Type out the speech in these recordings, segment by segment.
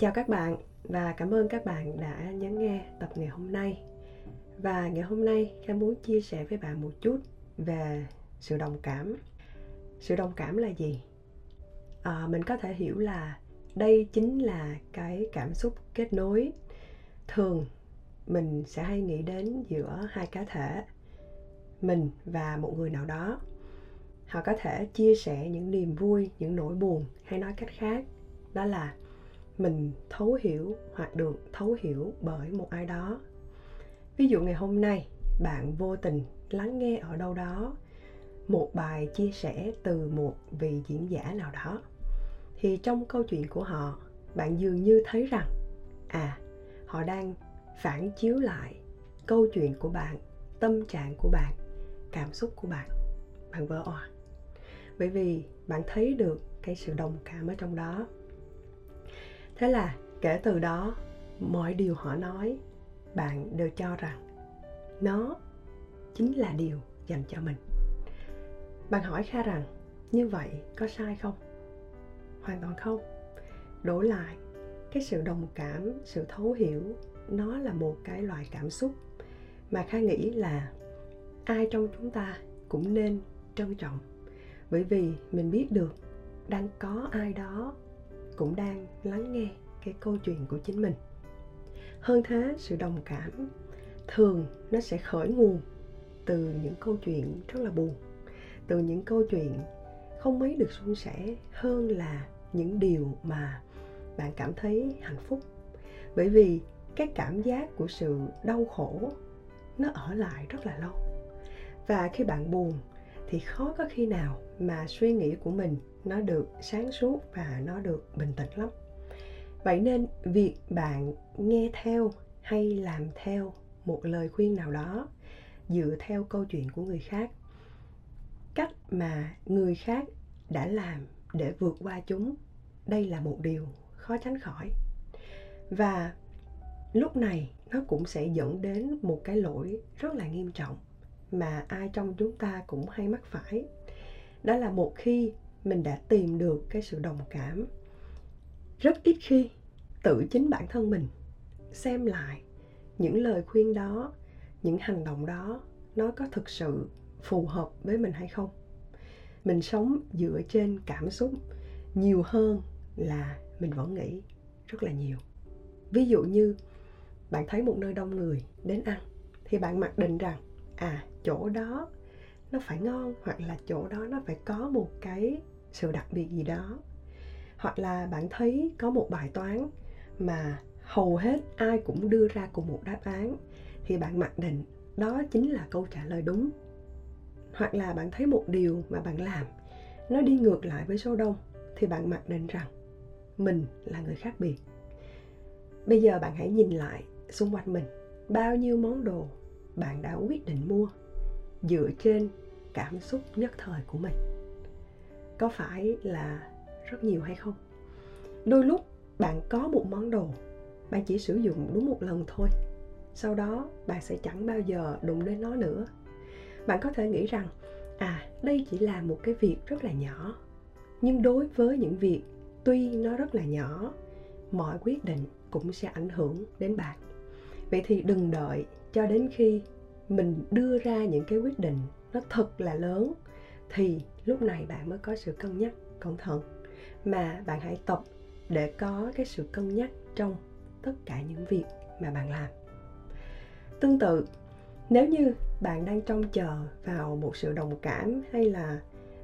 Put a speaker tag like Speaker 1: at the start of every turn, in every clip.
Speaker 1: Chào các bạn và cảm ơn các bạn đã nhấn nghe tập ngày hôm nay. Và ngày hôm nay em muốn chia sẻ với bạn một chút về sự đồng cảm. Sự đồng cảm là gì? À, mình có thể hiểu là đây chính là cái cảm xúc kết nối. Thường mình sẽ hay nghĩ đến giữa hai cá thể mình và một người nào đó họ có thể chia sẻ những niềm vui những nỗi buồn hay nói cách khác đó là mình thấu hiểu hoặc được thấu hiểu bởi một ai đó. Ví dụ ngày hôm nay, bạn vô tình lắng nghe ở đâu đó một bài chia sẻ từ một vị diễn giả nào đó, thì trong câu chuyện của họ, bạn dường như thấy rằng à họ đang phản chiếu lại câu chuyện của bạn, tâm trạng của bạn, cảm xúc của bạn. Bạn vỡ òa. Bởi vì bạn thấy được cái sự đồng cảm ở trong đó thế là kể từ đó, mọi điều họ nói, bạn đều cho rằng nó chính là điều dành cho mình. Bạn hỏi kha rằng, như vậy có sai không? Hoàn toàn không. Đổi lại, cái sự đồng cảm, sự thấu hiểu, nó là một cái loại cảm xúc mà kha nghĩ là ai trong chúng ta cũng nên trân trọng. Bởi vì mình biết được đang có ai đó cũng đang lắng nghe cái câu chuyện của chính mình. Hơn thế, sự đồng cảm thường nó sẽ khởi nguồn từ những câu chuyện rất là buồn, từ những câu chuyện không mấy được suôn sẻ hơn là những điều mà bạn cảm thấy hạnh phúc. Bởi vì cái cảm giác của sự đau khổ nó ở lại rất là lâu. Và khi bạn buồn thì khó có khi nào mà suy nghĩ của mình nó được sáng suốt và nó được bình tĩnh lắm. Vậy nên việc bạn nghe theo hay làm theo một lời khuyên nào đó dựa theo câu chuyện của người khác, cách mà người khác đã làm để vượt qua chúng, đây là một điều khó tránh khỏi. Và lúc này nó cũng sẽ dẫn đến một cái lỗi rất là nghiêm trọng mà ai trong chúng ta cũng hay mắc phải. Đó là một khi mình đã tìm được cái sự đồng cảm. Rất ít khi tự chính bản thân mình xem lại những lời khuyên đó, những hành động đó nó có thực sự phù hợp với mình hay không. Mình sống dựa trên cảm xúc nhiều hơn là mình vẫn nghĩ rất là nhiều. Ví dụ như bạn thấy một nơi đông người đến ăn thì bạn mặc định rằng à chỗ đó nó phải ngon hoặc là chỗ đó nó phải có một cái sự đặc biệt gì đó. Hoặc là bạn thấy có một bài toán mà hầu hết ai cũng đưa ra cùng một đáp án, thì bạn mặc định đó chính là câu trả lời đúng. Hoặc là bạn thấy một điều mà bạn làm nó đi ngược lại với số đông, thì bạn mặc định rằng mình là người khác biệt. Bây giờ bạn hãy nhìn lại xung quanh mình, bao nhiêu món đồ bạn đã quyết định mua dựa trên cảm xúc nhất thời của mình. Có phải là rất nhiều hay không? Đôi lúc bạn có một món đồ bạn chỉ sử dụng đúng một lần thôi, sau đó bạn sẽ chẳng bao giờ đụng đến nó nữa. Bạn có thể nghĩ rằng à đây chỉ là một cái việc rất là nhỏ, nhưng đối với những việc tuy nó rất là nhỏ, mọi quyết định cũng sẽ ảnh hưởng đến bạn vậy thì đừng đợi cho đến khi mình đưa ra những cái quyết định nó thật là lớn thì lúc này bạn mới có sự cân nhắc cẩn thận. Mà bạn hãy tập để có cái sự cân nhắc trong tất cả những việc mà bạn làm. Tương tự, nếu như bạn đang trông chờ vào một sự đồng cảm hay là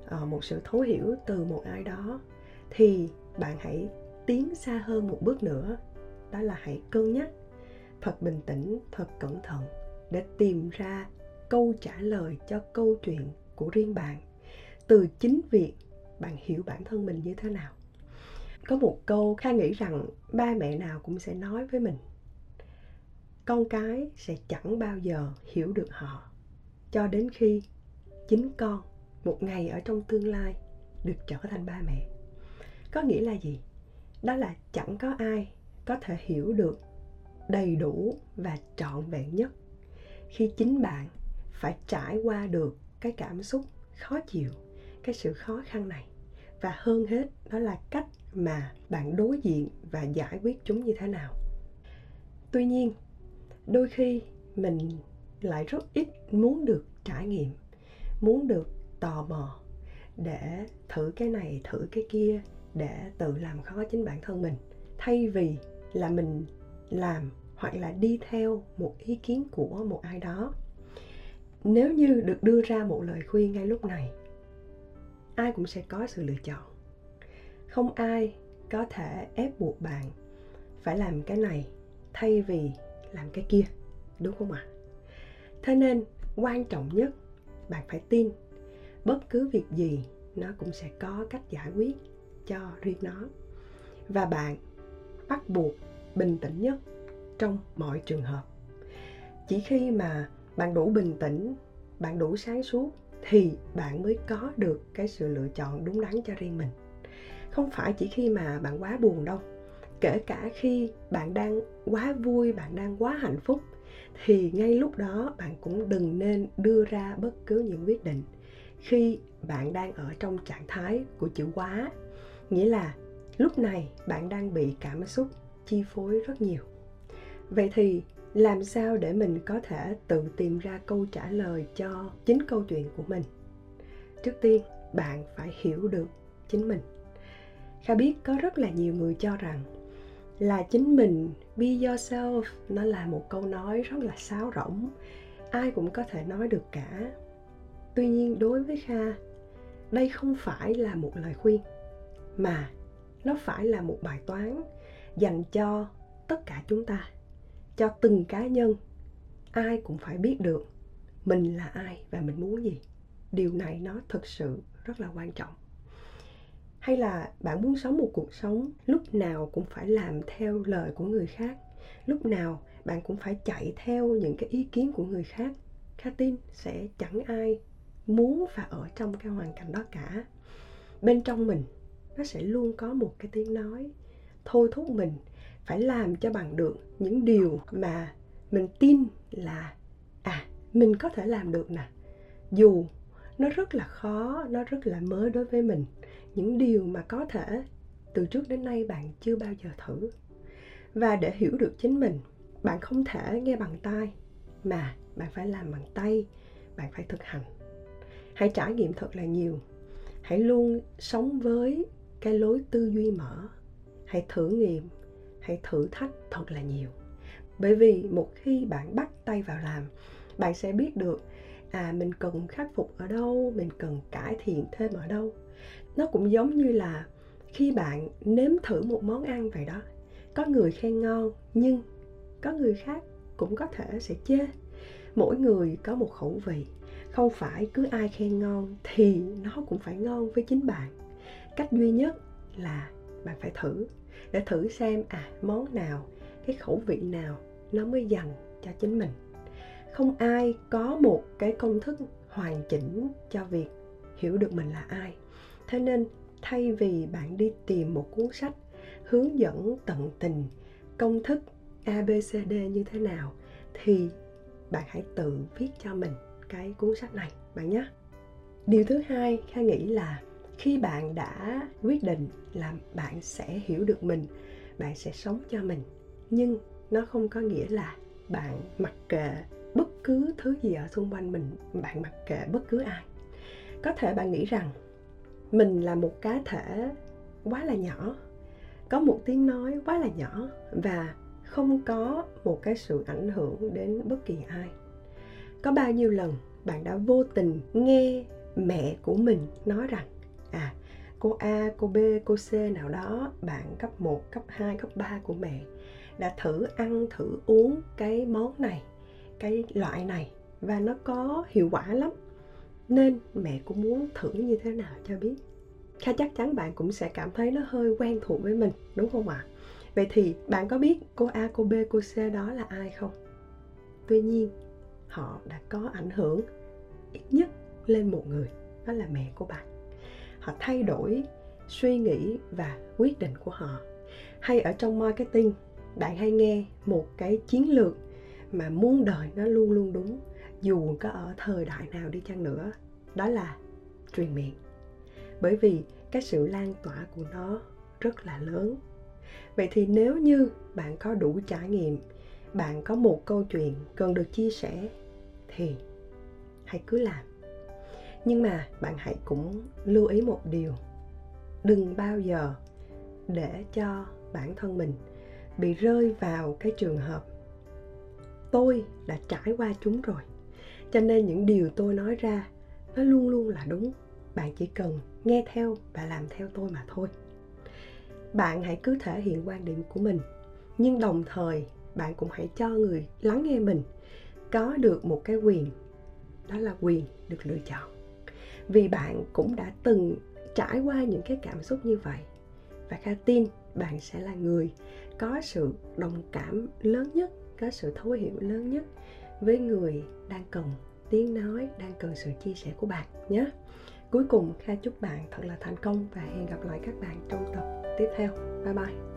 Speaker 1: ờ, một sự thấu hiểu từ một ai đó, thì bạn hãy tiến xa hơn một bước nữa. Đó là hãy cân nhắc thật bình tĩnh, thật cẩn thận để tìm ra câu trả lời cho câu chuyện của riêng bạn. Từ chính việc bạn hiểu bản thân mình như thế nào. Có một câu kha nghĩ rằng ba mẹ nào cũng sẽ nói với mình, con cái sẽ chẳng bao giờ hiểu được họ, cho đến khi chính con một ngày ở trong tương lai được trở thành ba mẹ. Có nghĩa là gì? Đó là chẳng có ai có thể hiểu được đầy đủ và trọn vẹn nhất. Khi chính bạn phải trải qua được cái cảm xúc khó chịu, cái sự khó khăn này, và hơn hết đó là cách mà bạn đối diện và giải quyết chúng như thế nào. Tuy nhiên, đôi khi mình lại rất ít muốn được trải nghiệm, muốn được tò mò để thử cái này, thử cái kia để tự làm khó chính bản thân mình. Thay vì là mình làm hoặc là đi theo một ý kiến của một ai đó. Nếu như được đưa ra một lời khuyên ngay lúc này, ai cũng sẽ có sự lựa chọn. Không ai có thể ép buộc bạn phải làm cái này thay vì làm cái kia, đúng không ạ? À? thế nên, quan trọng nhất, bạn phải tin bất cứ việc gì nó cũng sẽ có cách giải quyết cho riêng nó. Và bạn bắt buộc bình tĩnh nhất trong mọi trường hợp. Chỉ khi mà bạn đủ bình tĩnh, bạn đủ sáng suốt thì bạn mới có được cái sự lựa chọn đúng đắn cho riêng mình. Không phải chỉ khi mà bạn quá buồn đâu. Kể cả khi bạn đang quá vui, bạn đang quá hạnh phúc, thì ngay lúc đó bạn cũng đừng nên đưa ra bất cứ những quyết định. Khi bạn đang ở trong trạng thái của chữ quá, nghĩa là lúc này bạn đang bị cảm xúc chi phối rất nhiều. Vậy thì làm sao để mình có thể tự tìm ra câu trả lời cho chính câu chuyện của mình? Trước tiên, bạn phải hiểu được chính mình. Kha biết có rất là nhiều người cho rằng là chính mình, be yourself, nó là một câu nói rất là sáo rỗng, ai cũng có thể nói được cả. Tuy nhiên, đối với kha, đây không phải là một lời khuyên, mà nó phải là một bài toán dành cho tất cả chúng ta, cho từng cá nhân. Ai cũng phải biết được mình là ai và mình muốn gì. Điều này nó thực sự rất là quan trọng. Hay là bạn muốn sống một cuộc sống lúc nào cũng phải làm theo lời của người khác, lúc nào bạn cũng phải chạy theo những cái ý kiến của người khác. Kha tin sẽ chẳng ai muốn và ở trong cái hoàn cảnh đó cả. Bên trong mình, nó sẽ luôn có một cái tiếng nói thôi thúc mình phải làm cho bằng được những điều mà mình tin là à mình có thể làm được nè. Dù nó rất là khó, nó rất là mới đối với mình, những điều mà có thể từ trước đến nay bạn chưa bao giờ thử. Và để hiểu được chính mình, bạn không thể nghe bằng tai, mà bạn phải làm bằng tay, bạn phải thực hành. Hãy trải nghiệm thật là nhiều. Hãy luôn sống với cái lối tư duy mở hãy thử nghiệm, hãy thử thách thật là nhiều. Bởi vì một khi bạn bắt tay vào làm, bạn sẽ biết được à mình cần khắc phục ở đâu, mình cần cải thiện thêm ở đâu. Nó cũng giống như là khi bạn nếm thử một món ăn vậy đó. Có người khen ngon, nhưng có người khác cũng có thể sẽ chê. Mỗi người có một khẩu vị. Không phải cứ ai khen ngon thì nó cũng phải ngon với chính bạn. Cách duy nhất là bạn phải thử. Để thử xem à món nào, cái khẩu vị nào nó mới dành cho chính mình. Không ai có một cái công thức hoàn chỉnh cho việc hiểu được mình là ai. Thế nên, thay vì bạn đi tìm một cuốn sách hướng dẫn tận tình công thức abcd như thế nào, thì bạn hãy tự viết cho mình cái cuốn sách này, bạn nhé. Điều thứ hai, kha nghĩ là khi bạn đã quyết định là bạn sẽ hiểu được mình, bạn sẽ sống cho mình. Nhưng nó không có nghĩa là bạn mặc kệ bất cứ thứ gì ở xung quanh mình, bạn mặc kệ bất cứ ai. Có thể bạn nghĩ rằng mình là một cá thể quá là nhỏ, có một tiếng nói quá là nhỏ và không có một cái sự ảnh hưởng đến bất kỳ ai. Có bao nhiêu lần bạn đã vô tình nghe mẹ của mình nói rằng cô A, cô B, cô C nào đó bạn cấp 1, cấp 2, cấp 3 của mẹ đã thử ăn, thử uống cái món này, cái loại này và nó có hiệu quả lắm. Nên mẹ cũng muốn thử như thế nào cho biết. Kha chắc chắn bạn cũng sẽ cảm thấy nó hơi quen thuộc với mình, đúng không ạ? À? Vậy thì bạn có biết cô A, cô B, cô C đó là ai không? Tuy nhiên, họ đã có ảnh hưởng ít nhất lên một người, đó là mẹ của bạn họ thay đổi suy nghĩ và quyết định của họ. Hay ở trong marketing, bạn hay nghe một cái chiến lược mà muôn đời nó luôn luôn đúng, dù có ở thời đại nào đi chăng nữa, đó là truyền miệng. Bởi vì cái sự lan tỏa của nó rất là lớn. Vậy thì nếu như bạn có đủ trải nghiệm, bạn có một câu chuyện cần được chia sẻ, thì hãy cứ làm nhưng mà bạn hãy cũng lưu ý một điều. Đừng bao giờ để cho bản thân mình bị rơi vào cái trường hợp, tôi đã trải qua chúng rồi. Cho nên những điều tôi nói ra, nó luôn luôn là đúng. Bạn chỉ cần nghe theo và làm theo tôi mà thôi. Bạn hãy cứ thể hiện quan điểm của mình, nhưng đồng thời bạn cũng hãy cho người lắng nghe mình. Có được một cái quyền, đó là quyền được lựa chọn vì bạn cũng đã từng trải qua những cái cảm xúc như vậy. Và kha tin bạn sẽ là người có sự đồng cảm lớn nhất, có sự thấu hiểu lớn nhất với người đang cần tiếng nói, đang cần sự chia sẻ của bạn nhé. Cuối cùng, kha chúc bạn thật là thành công và hẹn gặp lại các bạn trong tập tiếp theo. Bye bye.